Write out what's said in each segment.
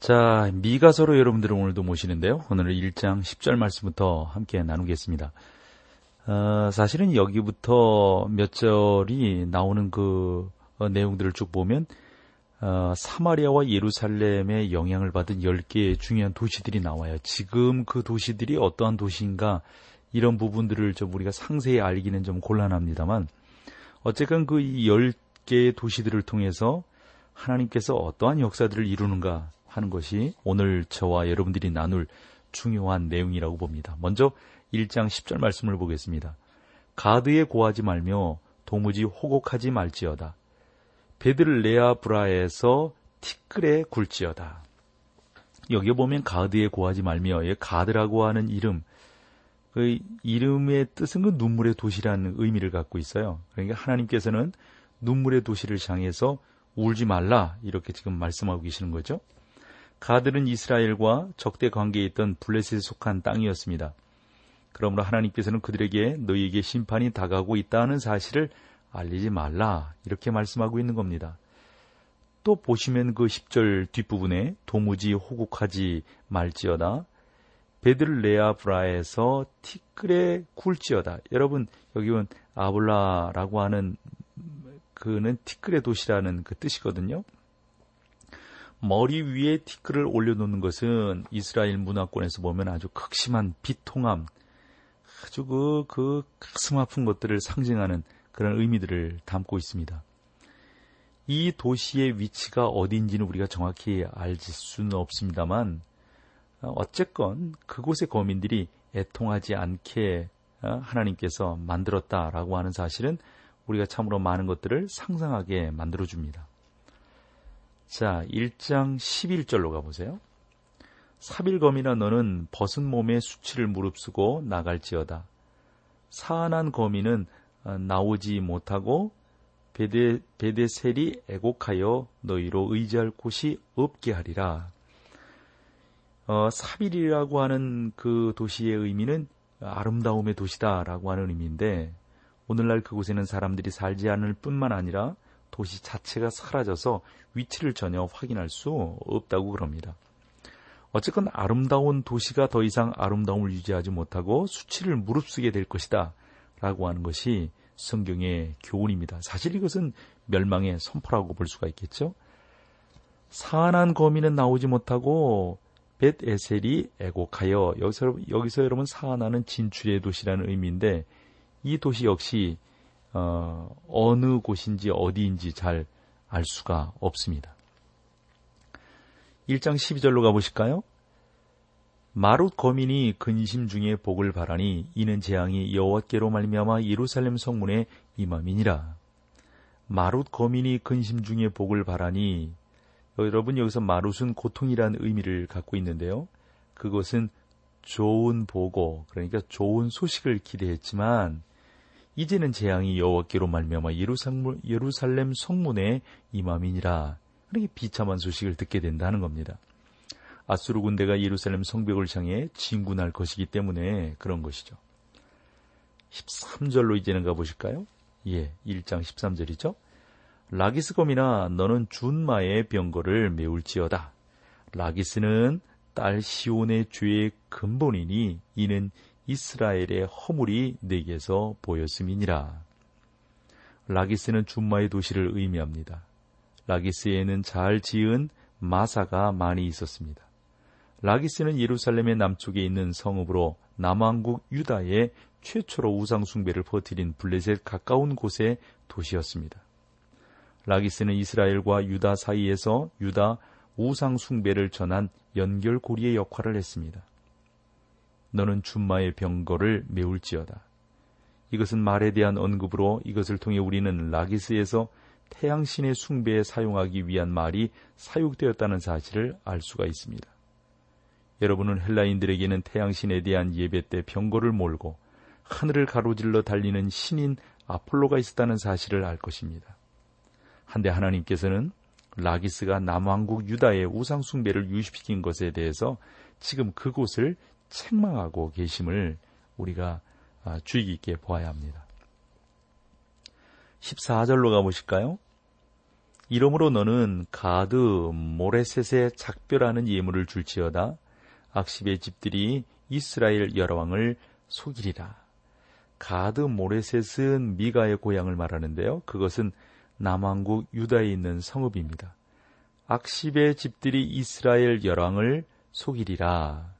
자, 미가서로 여러분들을 오늘도 모시는데요. 오늘은 1장 10절 말씀부터 함께 나누겠습니다. 어, 사실은 여기부터 몇 절이 나오는 그 어, 내용들을 쭉 보면 어, 사마리아와 예루살렘의 영향을 받은 10개의 중요한 도시들이 나와요. 지금 그 도시들이 어떠한 도시인가 이런 부분들을 좀 우리가 상세히 알기는 좀 곤란합니다만 어쨌건 그 10개의 도시들을 통해서 하나님께서 어떠한 역사들을 이루는가 하는 것이 오늘 저와 여러분들이 나눌 중요한 내용이라고 봅니다. 먼저 1장 10절 말씀을 보겠습니다. 가드에 고하지 말며 도무지 호곡하지 말지어다. 베들레아 브라에서 티끌에 굴지어다. 여기 보면 가드에 고하지 말며 가드라고 하는 이름 그 이름의 뜻은 그 눈물의 도시라는 의미를 갖고 있어요. 그러니까 하나님께서는 눈물의 도시를 향해서 울지 말라 이렇게 지금 말씀하고 계시는 거죠. 가들은 이스라엘과 적대 관계에 있던 블레셋에 속한 땅이었습니다. 그러므로 하나님께서는 그들에게 너희에게 심판이 다가오고 있다는 사실을 알리지 말라 이렇게 말씀하고 있는 겁니다. 또 보시면 그 10절 뒷부분에 도무지 호국하지 말지어다 베들레아 브라에서 티끌에 굴지어다. 여러분 여기 는 아블라라고 하는 그는 티끌의 도시라는 그 뜻이거든요. 머리 위에 티끌을 올려놓는 것은 이스라엘 문화권에서 보면 아주 극심한 비통함, 아주 그, 그 가슴 아픈 것들을 상징하는 그런 의미들을 담고 있습니다. 이 도시의 위치가 어디인지는 우리가 정확히 알 수는 없습니다만, 어쨌건 그곳의 거민들이 애통하지 않게 어, 하나님께서 만들었다라고 하는 사실은 우리가 참으로 많은 것들을 상상하게 만들어줍니다. 자, 1장 11절로 가보세요. 사빌검이나 너는 벗은 몸에 수치를 무릅쓰고 나갈지어다. 사안한 거미는 어, 나오지 못하고 베데, 베데셀이 애곡하여 너희로 의지할 곳이 없게 하리라. 어, 사빌이라고 하는 그 도시의 의미는 아름다움의 도시다라고 하는 의미인데 오늘날 그곳에는 사람들이 살지 않을 뿐만 아니라 도시 자체가 사라져서 위치를 전혀 확인할 수 없다고 그럽니다. 어쨌건 아름다운 도시가 더 이상 아름다움을 유지하지 못하고 수치를 무릅쓰게 될 것이다. 라고 하는 것이 성경의 교훈입니다. 사실 이것은 멸망의 선포라고 볼 수가 있겠죠. 사안한 거미는 나오지 못하고 벳 에셀이 애곡하여 여기서, 여기서 여러분 사안하는 진출의 도시라는 의미인데 이 도시 역시 어, 어느 곳인지 어디인지 잘 알 수가 없습니다. 1장 12절로 가보실까요? 마룻 거민이 근심 중에 복을 바라니 이는 재앙이 여호와께로 말미암아 예루살렘 성문에 임함이니라. 마룻 거민이 근심 중에 복을 바라니 여러분 여기서 마룻은 고통이라는 의미를 갖고 있는데요. 그것은 좋은 보고 그러니까 좋은 소식을 기대했지만 이제는 재앙이 여호와께로 말미암아 예루살렘 성문에 임함이니라. 그렇게 비참한 소식을 듣게 된다는 겁니다. 아수르 군대가 예루살렘 성벽을 향해 진군할 것이기 때문에 그런 것이죠. 13절로 이제는 가보실까요? 예, 1장 13절이죠. 라기스 검이나 너는 준마의 병거를 메울지어다. 라기스는 딸 시온의 죄의 근본이니 이는 이스라엘의 허물이 내게서 보였음이니라. 라기스는 준마의 도시를 의미합니다. 라기스에는 잘 지은 마사가 많이 있었습니다. 라기스는 예루살렘의 남쪽에 있는 성읍으로 남왕국 유다의 최초로 우상숭배를 퍼뜨린 블레셋 가까운 곳의 도시였습니다. 라기스는 이스라엘과 유다 사이에서 유다 우상숭배를 전한 연결고리의 역할을 했습니다. 너는 준마의 병거를 메울지어다. 이것은 말에 대한 언급으로 이것을 통해 우리는 라기스에서 태양신의 숭배에 사용하기 위한 말이 사용되었다는 사실을 알 수가 있습니다. 여러분은 헬라인들에게는 태양신에 대한 예배 때 병거를 몰고 하늘을 가로질러 달리는 신인 아폴로가 있었다는 사실을 알 것입니다. 한데 하나님께서는 라기스가 남왕국 유다의 우상 숭배를 유입시킨 것에 대해서 지금 그곳을 책망하고 계심을 우리가 아, 주의 깊게 보아야 합니다. 14절로 가보실까요? 이러므로 너는 가드 모레셋의 작별하는 예물을 줄지어다 악십의 집들이 이스라엘 여러 왕을 속이리라. 가드 모레셋은 미가의 고향을 말하는데요. 그것은 남왕국 유다에 있는 성읍입니다. 악십의 집들이 이스라엘 열왕을 속이리라.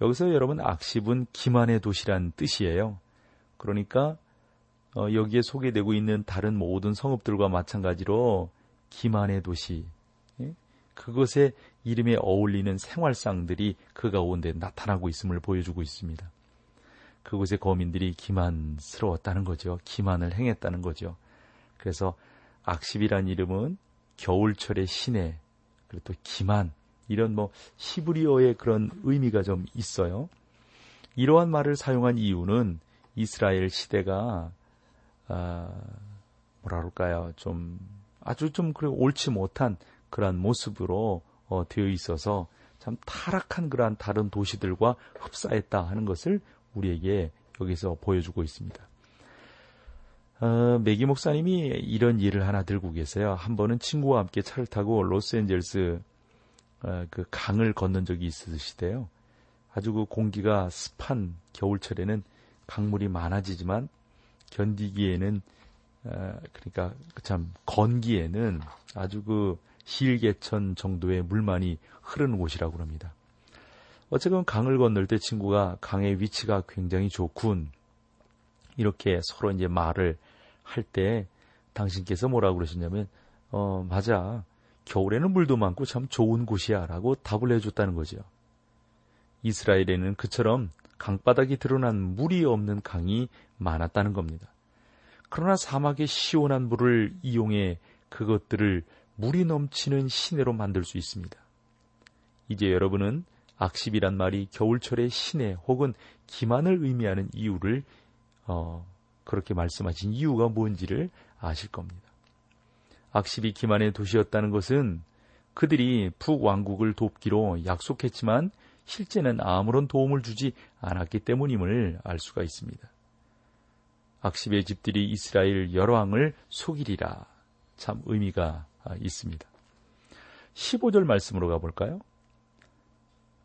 여기서 여러분 악십은 기만의 도시란 뜻이에요. 그러니까 어, 여기에 소개되고 있는 다른 모든 성읍들과 마찬가지로 기만의 도시, 예? 그것의 이름에 어울리는 생활상들이 그 가운데 나타나고 있음을 보여주고 있습니다. 그곳의 거민들이 기만스러웠다는 거죠. 기만을 행했다는 거죠. 그래서 악십이란 이름은 겨울철의 시내, 그리고 또 기만, 이런 뭐 히브리어의 그런 의미가 좀 있어요. 이러한 말을 사용한 이유는 이스라엘 시대가 아, 뭐라 그럴까요? 좀 아주 좀 그래 옳지 못한 그러한 모습으로 어, 되어 있어서 참 타락한 그러한 다른 도시들과 흡사했다 하는 것을 우리에게 여기서 보여주고 있습니다. 어, 메기 목사님이 이런 일을 하나 들고 계세요. 한 번은 친구와 함께 차를 타고 로스앤젤스 어, 그 강을 건넌 적이 있으시대요. 아주 그 공기가 습한 겨울철에는 강물이 많아지지만 견디기에는 어, 그러니까 참 건기에는 아주 그 실개천 정도의 물만이 흐르는 곳이라고 합니다. 어쨌건 강을 건널 때 친구가 강의 위치가 굉장히 좋군. 이렇게 서로 이제 말을 할 때 당신께서 뭐라고 그러셨냐면 어 맞아 겨울에는 물도 많고 참 좋은 곳이야 라고 답을 해줬다는 거죠. 이스라엘에는 그처럼 강바닥이 드러난 물이 없는 강이 많았다는 겁니다. 그러나 사막의 시원한 물을 이용해 그것들을 물이 넘치는 시내로 만들 수 있습니다. 이제 여러분은 악십이란 말이 겨울철의 시내 혹은 기만을 의미하는 이유를 어, 그렇게 말씀하신 이유가 뭔지를 아실 겁니다. 악십이 기만의 도시였다는 것은 그들이 북왕국을 돕기로 약속했지만 실제는 아무런 도움을 주지 않았기 때문임을 알 수가 있습니다. 악십의 집들이 이스라엘 여왕을 속이리라. 참 의미가 있습니다. 15절 말씀으로 가볼까요?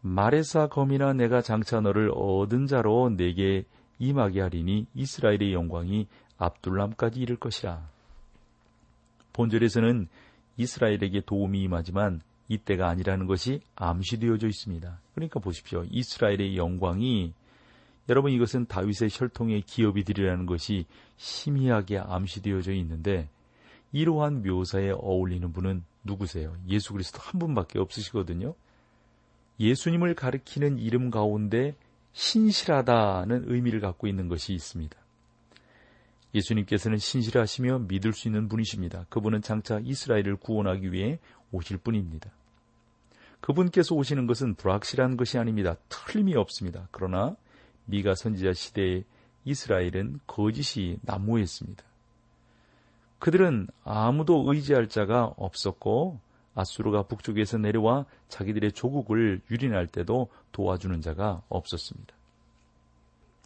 마레사 검이나 내가 장차 너를 얻은 자로 내게 임하게 하리니 이스라엘의 영광이 압둘람까지 이를 것이라. 본절에서는 이스라엘에게 도움이 임하지만 이때가 아니라는 것이 암시되어져 있습니다. 그러니까 보십시오. 이스라엘의 영광이 여러분 이것은 다윗의 혈통의 기업이 되리라는 것이 희미하게 암시되어져 있는데 이러한 묘사에 어울리는 분은 누구세요? 예수 그리스도 한 분밖에 없으시거든요. 예수님을 가리키는 이름 가운데 신실하다는 의미를 갖고 있는 것이 있습니다. 예수님께서는 신실하시며 믿을 수 있는 분이십니다. 그분은 장차 이스라엘을 구원하기 위해 오실 분입니다. 그분께서 오시는 것은 불확실한 것이 아닙니다. 틀림이 없습니다. 그러나 미가 선지자 시대에 이스라엘은 거짓이 난무했습니다. 그들은 아무도 의지할 자가 없었고 아수르가 북쪽에서 내려와 자기들의 조국을 유린할 때도 도와주는 자가 없었습니다.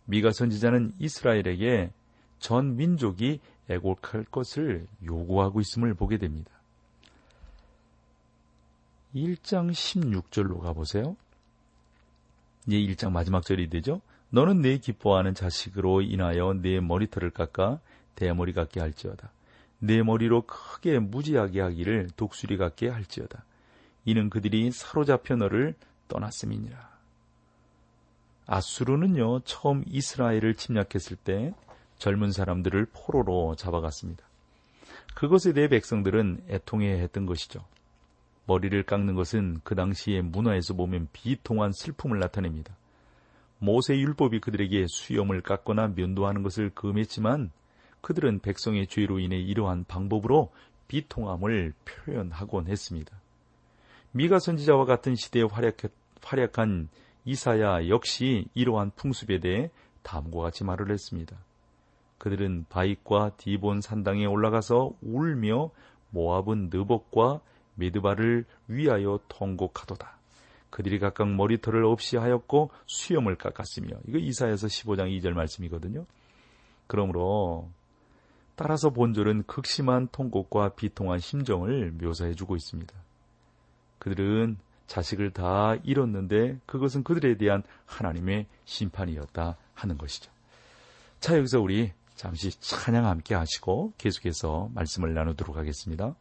미가 선지자는 이스라엘에게 전 민족이 애곡할 것을 요구하고 있음을 보게 됩니다. 1장 16절로 가보세요. 이제 1장 마지막 절이 되죠. 너는 내 기뻐하는 자식으로 인하여 내 머리털을 깎아 대머리 같게 할지어다. 내 머리로 크게 무지하게 하기를 독수리 같게 할지어다. 이는 그들이 사로잡혀 너를 떠났음이니라. 아수르는요, 처음 이스라엘을 침략했을 때 젊은 사람들을 포로로 잡아갔습니다. 그것에 대해 백성들은 애통해 했던 것이죠. 머리를 깎는 것은 그 당시의 문화에서 보면 비통한 슬픔을 나타냅니다. 모세 율법이 그들에게 수염을 깎거나 면도하는 것을 금했지만 그들은 백성의 죄로 인해 이러한 방법으로 비통함을 표현하곤 했습니다. 미가 선지자와 같은 시대에 활약, 활약한 이사야 역시 이러한 풍습에 대해 다음과 같이 말을 했습니다. 그들은 바익과 디본 산당에 올라가서 울며 모압은 느복과 메드바를 위하여 통곡하도다. 그들이 각각 머리털을 없이 하였고 수염을 깎았으며 이거 이사에서 15장 2절 말씀이거든요. 그러므로 따라서 본절은 극심한 통곡과 비통한 심정을 묘사해 주고 있습니다. 그들은 자식을 다 잃었는데 그것은 그들에 대한 하나님의 심판이었다 하는 것이죠. 자, 여기서 우리 잠시 찬양 함께 하시고 계속해서 말씀을 나누도록 하겠습니다.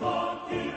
Morgen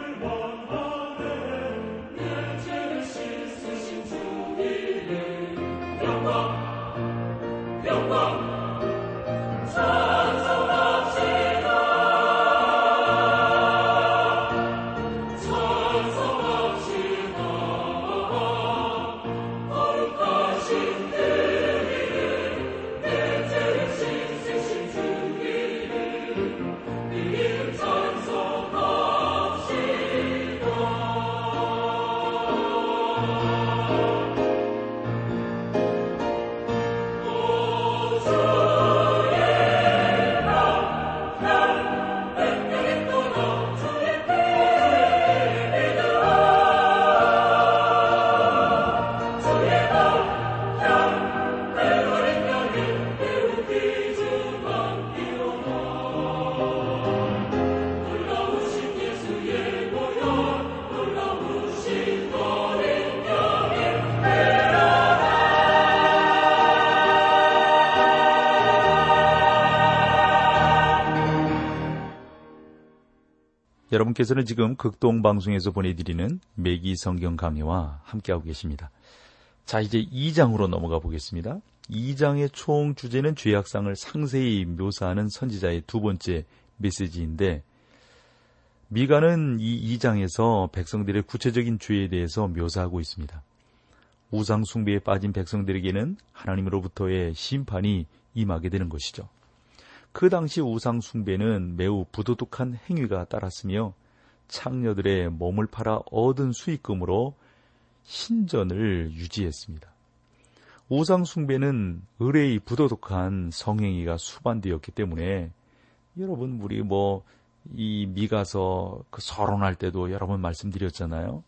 여러분께서는 지금 극동 방송에서 보내드리는 매기 성경 강의와 함께하고 계십니다. 자, 이제 2장으로 넘어가 보겠습니다. 2장의 총 주제는 죄악상을 상세히 묘사하는 선지자의 두 번째 메시지인데 미가는 이 2장에서 백성들의 구체적인 죄에 대해서 묘사하고 있습니다. 우상 숭배에 빠진 백성들에게는 하나님으로부터의 심판이 임하게 되는 것이죠. 그 당시 우상 숭배는 매우 부도덕한 행위가 따랐으며 창녀들의 몸을 팔아 얻은 수익금으로 신전을 유지했습니다. 우상 숭배는 의뢰의 부도덕한 성행위가 수반되었기 때문에 여러분 우리 뭐 이 미가서 그 서론할 때도 여러 번 말씀드렸잖아요.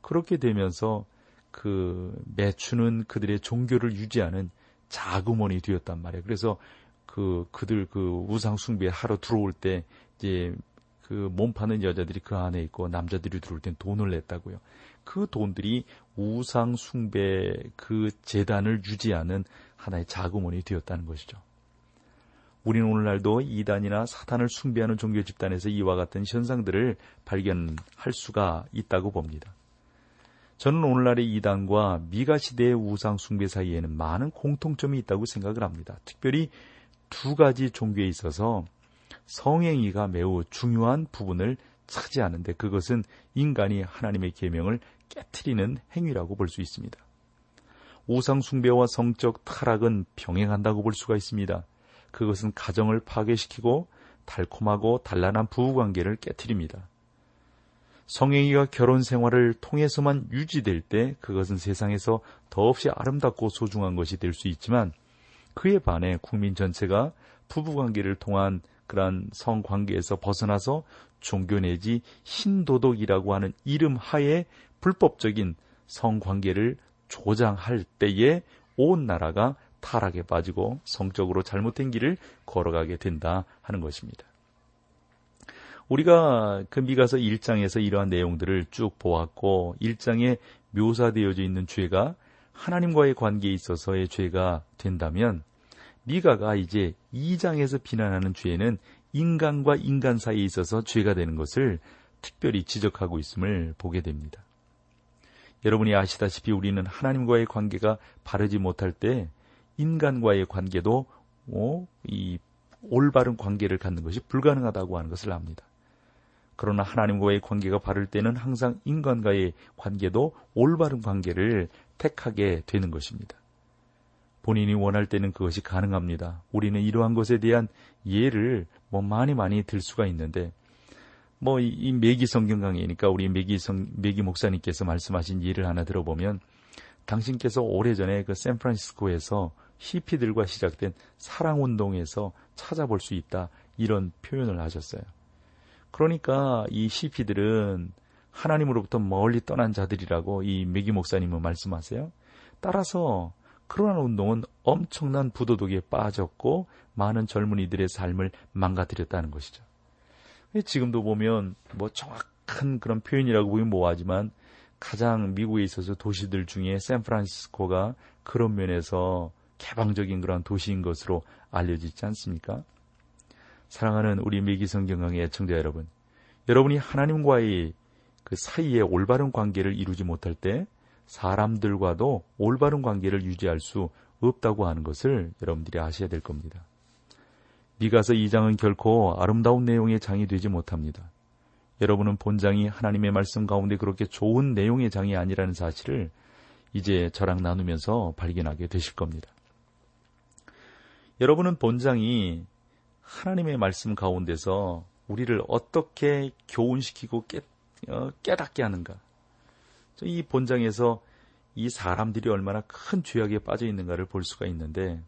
그렇게 되면서 그 매춘은 그들의 종교를 유지하는 자금원이 되었단 말이에요. 그래서 그 그들 그 우상 숭배 하러 들어올 때 이제 그 몸 파는 여자들이 그 안에 있고 남자들이 들어올 땐 돈을 냈다고요. 그 돈들이 우상 숭배 그 재단을 유지하는 하나의 자금원이 되었다는 것이죠. 우리는 오늘날도 이단이나 사탄을 숭배하는 종교 집단에서 이와 같은 현상들을 발견할 수가 있다고 봅니다. 저는 오늘날의 이단과 미가 시대의 우상 숭배 사이에는 많은 공통점이 있다고 생각을 합니다. 특별히 두 가지 종교에 있어서 성행위가 매우 중요한 부분을 차지하는데 그것은 인간이 하나님의 계명을 깨뜨리는 행위라고 볼 수 있습니다. 우상 숭배와 성적 타락은 병행한다고 볼 수가 있습니다. 그것은 가정을 파괴시키고 달콤하고 단란한 부부 관계를 깨뜨립니다. 성행위가 결혼 생활을 통해서만 유지될 때 그것은 세상에서 더없이 아름답고 소중한 것이 될 수 있지만 그에 반해 국민 전체가 부부관계를 통한 그러한 성관계에서 벗어나서 종교 내지 신도덕이라고 하는 이름 하에 불법적인 성관계를 조장할 때에 온 나라가 타락에 빠지고 성적으로 잘못된 길을 걸어가게 된다 하는 것입니다. 우리가 그 미가서 1장에서 이러한 내용들을 쭉 보았고 1장에 묘사되어져 있는 죄가 하나님과의 관계에 있어서의 죄가 된다면 미가가 이제 2장에서 비난하는 죄는 인간과 인간 사이에 있어서 죄가 되는 것을 특별히 지적하고 있음을 보게 됩니다. 여러분이 아시다시피 우리는 하나님과의 관계가 바르지 못할 때 인간과의 관계도 어, 이 올바른 관계를 갖는 것이 불가능하다고 하는 것을 압니다. 그러나 하나님과의 관계가 바를 때는 항상 인간과의 관계도 올바른 관계를 택하게 되는 것입니다. 본인이 원할 때는 그것이 가능합니다. 우리는 이러한 것에 대한 예를 뭐 많이 많이 들 수가 있는데 뭐이 이 매기 성경 강의니까 우리 매기 성 매기 목사님께서 말씀하신 예를 하나 들어보면 당신께서 오래전에 그 샌프란시스코에서 히피들과 시작된 사랑 운동에서 찾아볼 수 있다 이런 표현을 하셨어요. 그러니까 이 히피들은 하나님으로부터 멀리 떠난 자들이라고 이 매기 목사님은 말씀하세요. 따라서 그러한 운동은 엄청난 부도덕에 빠졌고 많은 젊은이들의 삶을 망가뜨렸다는 것이죠. 지금도 보면 뭐 정확한 그런 표현이라고 보면 뭐하지만 가장 미국에 있어서 도시들 중에 샌프란시스코가 그런 면에서 개방적인 그런 도시인 것으로 알려지지 않습니까? 사랑하는 우리 미기성경강의 애청자 여러분, 여러분이 하나님과의 그 사이에 올바른 관계를 이루지 못할 때 사람들과도 올바른 관계를 유지할 수 없다고 하는 것을 여러분들이 아셔야 될 겁니다. 미가서 2장은 결코 아름다운 내용의 장이 되지 못합니다. 여러분은 본장이 하나님의 말씀 가운데 그렇게 좋은 내용의 장이 아니라는 사실을 이제 저랑 나누면서 발견하게 되실 겁니다. 여러분은 본장이 하나님의 말씀 가운데서 우리를 어떻게 교훈시키고 깨, 어, 깨닫게 하는가. 이 본장에서 이 사람들이 얼마나 큰 죄악에 빠져 있는가를 볼 수가 있는데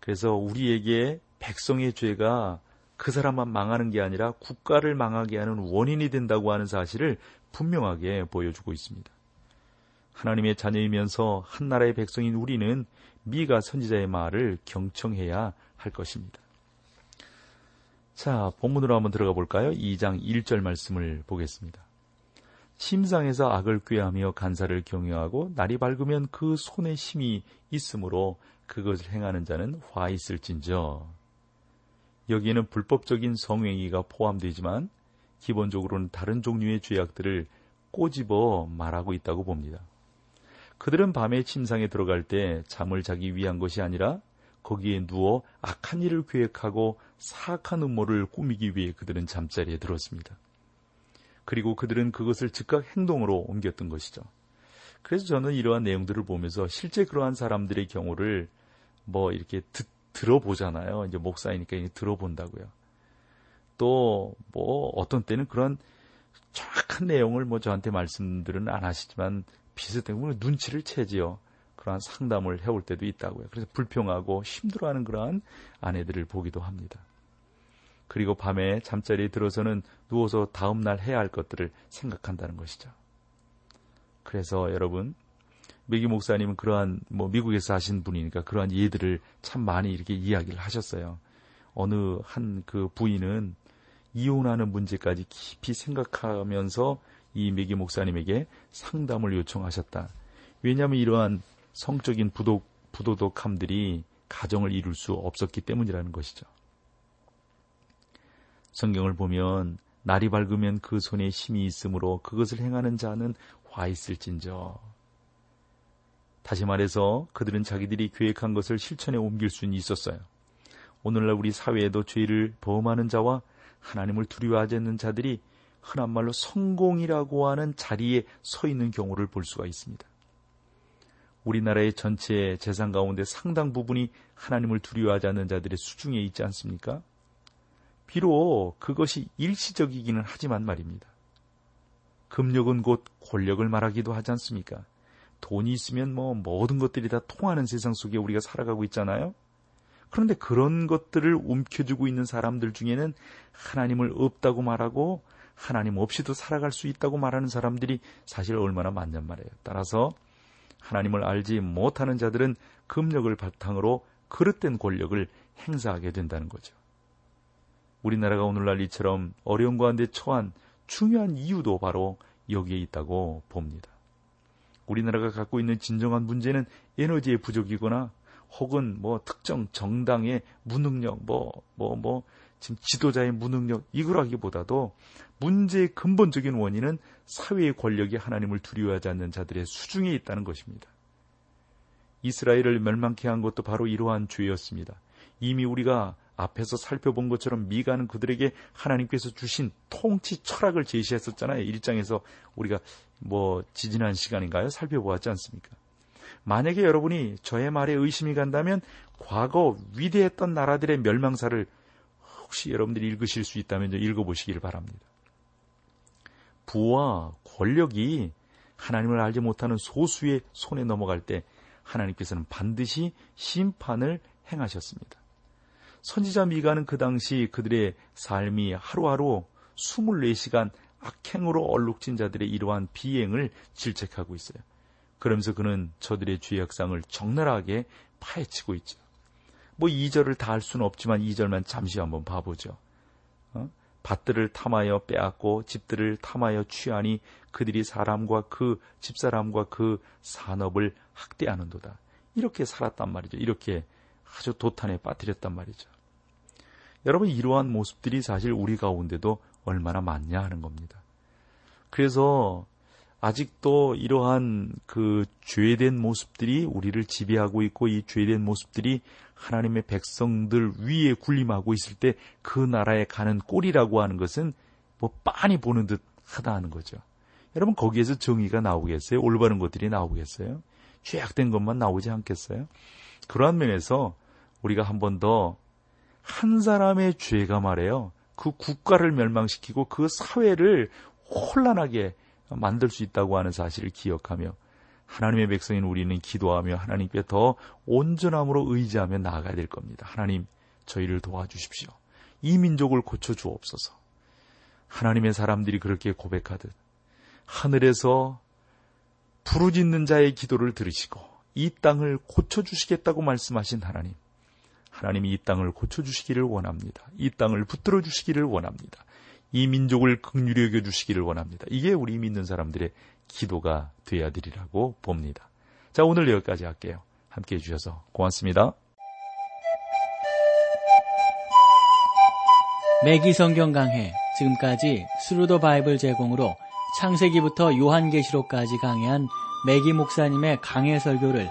그래서 우리에게 백성의 죄가 그 사람만 망하는 게 아니라 국가를 망하게 하는 원인이 된다고 하는 사실을 분명하게 보여주고 있습니다. 하나님의 자녀이면서 한 나라의 백성인 우리는 미가 선지자의 말을 경청해야 할 것입니다. 자, 본문으로 한번 들어가 볼까요? 2장 1절 말씀을 보겠습니다. 심상에서 악을 꾀하며 간사를 경외하고 날이 밝으면 그 손에 힘이 있으므로 그것을 행하는 자는 화 있을진저. 여기에는 불법적인 성행위가 포함되지만 기본적으로는 다른 종류의 죄악들을 꼬집어 말하고 있다고 봅니다. 그들은 밤에 침상에 들어갈 때 잠을 자기 위한 것이 아니라 거기에 누워 악한 일을 계획하고 사악한 음모를 꾸미기 위해 그들은 잠자리에 들었습니다. 그리고 그들은 그것을 즉각 행동으로 옮겼던 것이죠. 그래서 저는 이러한 내용들을 보면서 실제 그러한 사람들의 경우를 뭐 이렇게 듣, 들어보잖아요. 이제 목사이니까 이제 들어본다고요. 또 뭐 어떤 때는 그런 정확한 내용을 뭐 저한테 말씀들은 안 하시지만 비슷한 눈치를 채지요. 그러한 상담을 해올 때도 있다고요. 그래서 불평하고 힘들어하는 그러한 아내들을 보기도 합니다. 그리고 밤에 잠자리에 들어서는 누워서 다음날 해야 할 것들을 생각한다는 것이죠. 그래서 여러분, 메기 목사님은 그러한 뭐 미국에서 하신 분이니까 그러한 예들을 참 많이 이렇게 이야기를 하셨어요. 어느 한 그 부인은 이혼하는 문제까지 깊이 생각하면서 이 메기 목사님에게 상담을 요청하셨다. 왜냐하면 이러한 성적인 부도, 부도덕함들이 가정을 이룰 수 없었기 때문이라는 것이죠. 성경을 보면 날이 밝으면 그 손에 힘이 있으므로 그것을 행하는 자는 화 있을진저. 다시 말해서 그들은 자기들이 계획한 것을 실천에 옮길 수는 있었어요. 오늘날 우리 사회에도 죄를 범하는 자와 하나님을 두려워하지 않는 자들이 흔한 말로 성공이라고 하는 자리에 서 있는 경우를 볼 수가 있습니다. 우리나라의 전체 재산 가운데 상당 부분이 하나님을 두려워하지 않는 자들의 수중에 있지 않습니까? 비록 그것이 일시적이기는 하지만 말입니다. 금력은 곧 권력을 말하기도 하지 않습니까? 돈이 있으면 뭐 모든 것들이 다 통하는 세상 속에 우리가 살아가고 있잖아요. 그런데 그런 것들을 움켜쥐고 있는 사람들 중에는 하나님을 없다고 말하고 하나님 없이도 살아갈 수 있다고 말하는 사람들이 사실 얼마나 많냔 말이에요. 따라서 하나님을 알지 못하는 자들은 금력을 바탕으로 그릇된 권력을 행사하게 된다는 거죠. 우리나라가 오늘날 이처럼 어려운 가운데 처한 중요한 이유도 바로 여기에 있다고 봅니다. 우리나라가 갖고 있는 진정한 문제는 에너지의 부족이거나 혹은 뭐 특정 정당의 무능력, 뭐, 뭐, 뭐, 지금 지도자의 무능력, 이거라기보다도 문제의 근본적인 원인은 사회의 권력이 하나님을 두려워하지 않는 자들의 수중에 있다는 것입니다. 이스라엘을 멸망케 한 것도 바로 이러한 죄였습니다. 이미 우리가 앞에서 살펴본 것처럼 미가는 그들에게 하나님께서 주신 통치 철학을 제시했었잖아요. 1장에서 우리가 뭐 지지난 시간인가요? 살펴보았지 않습니까? 만약에 여러분이 저의 말에 의심이 간다면 과거 위대했던 나라들의 멸망사를 혹시 여러분들이 읽으실 수 있다면 읽어보시기를 바랍니다. 부와 권력이 하나님을 알지 못하는 소수의 손에 넘어갈 때 하나님께서는 반드시 심판을 행하셨습니다. 선지자 미가는 그 당시 그들의 삶이 하루하루 24시간 악행으로 얼룩진 자들의 이러한 비행을 질책하고 있어요. 그러면서 그는 저들의 죄악상을 적나라하게 파헤치고 있죠. 뭐 2절을 다 할 수는 없지만 2절만 잠시 한번 봐보죠. 어? 밭들을 탐하여 빼앗고 집들을 탐하여 취하니 그들이 사람과 그 집사람과 그 산업을 학대하는도다. 이렇게 살았단 말이죠. 이렇게 아주 도탄에 빠뜨렸단 말이죠. 여러분 이러한 모습들이 사실 우리 가운데도 얼마나 많냐 하는 겁니다. 그래서 아직도 이러한 그 죄된 모습들이 우리를 지배하고 있고 이 죄된 모습들이 하나님의 백성들 위에 군림하고 있을 때 그 나라에 가는 꼴이라고 하는 것은 뭐 빤히 보는 듯 하다 하는 거죠. 여러분 거기에서 정의가 나오겠어요? 올바른 것들이 나오겠어요? 죄악된 것만 나오지 않겠어요? 그러한 면에서 우리가 한 번 더 한 사람의 죄가 말해요. 그 국가를 멸망시키고 그 사회를 혼란하게 만들 수 있다고 하는 사실을 기억하며 하나님의 백성인 우리는 기도하며 하나님께 더 온전함으로 의지하며 나아가야 될 겁니다. 하나님, 저희를 도와주십시오. 이 민족을 고쳐 주옵소서. 하나님의 사람들이 그렇게 고백하듯 하늘에서 부르짖는 자의 기도를 들으시고 이 땅을 고쳐 주시겠다고 말씀하신 하나님. 하나님이 이 땅을 고쳐 주시기를 원합니다. 이 땅을 붙들어 주시기를 원합니다. 이 민족을 극률히 여겨 주시기를 원합니다. 이게 우리 믿는 사람들의 기도가 되어야 되리라고 봅니다. 자, 오늘 여기까지 할게요. 함께 해주셔서 고맙습니다. 맥기 성경 강해 지금까지 Thru the Bible 제공으로 창세기부터 요한계시록까지 강해한 맥기 목사님의 강해 설교를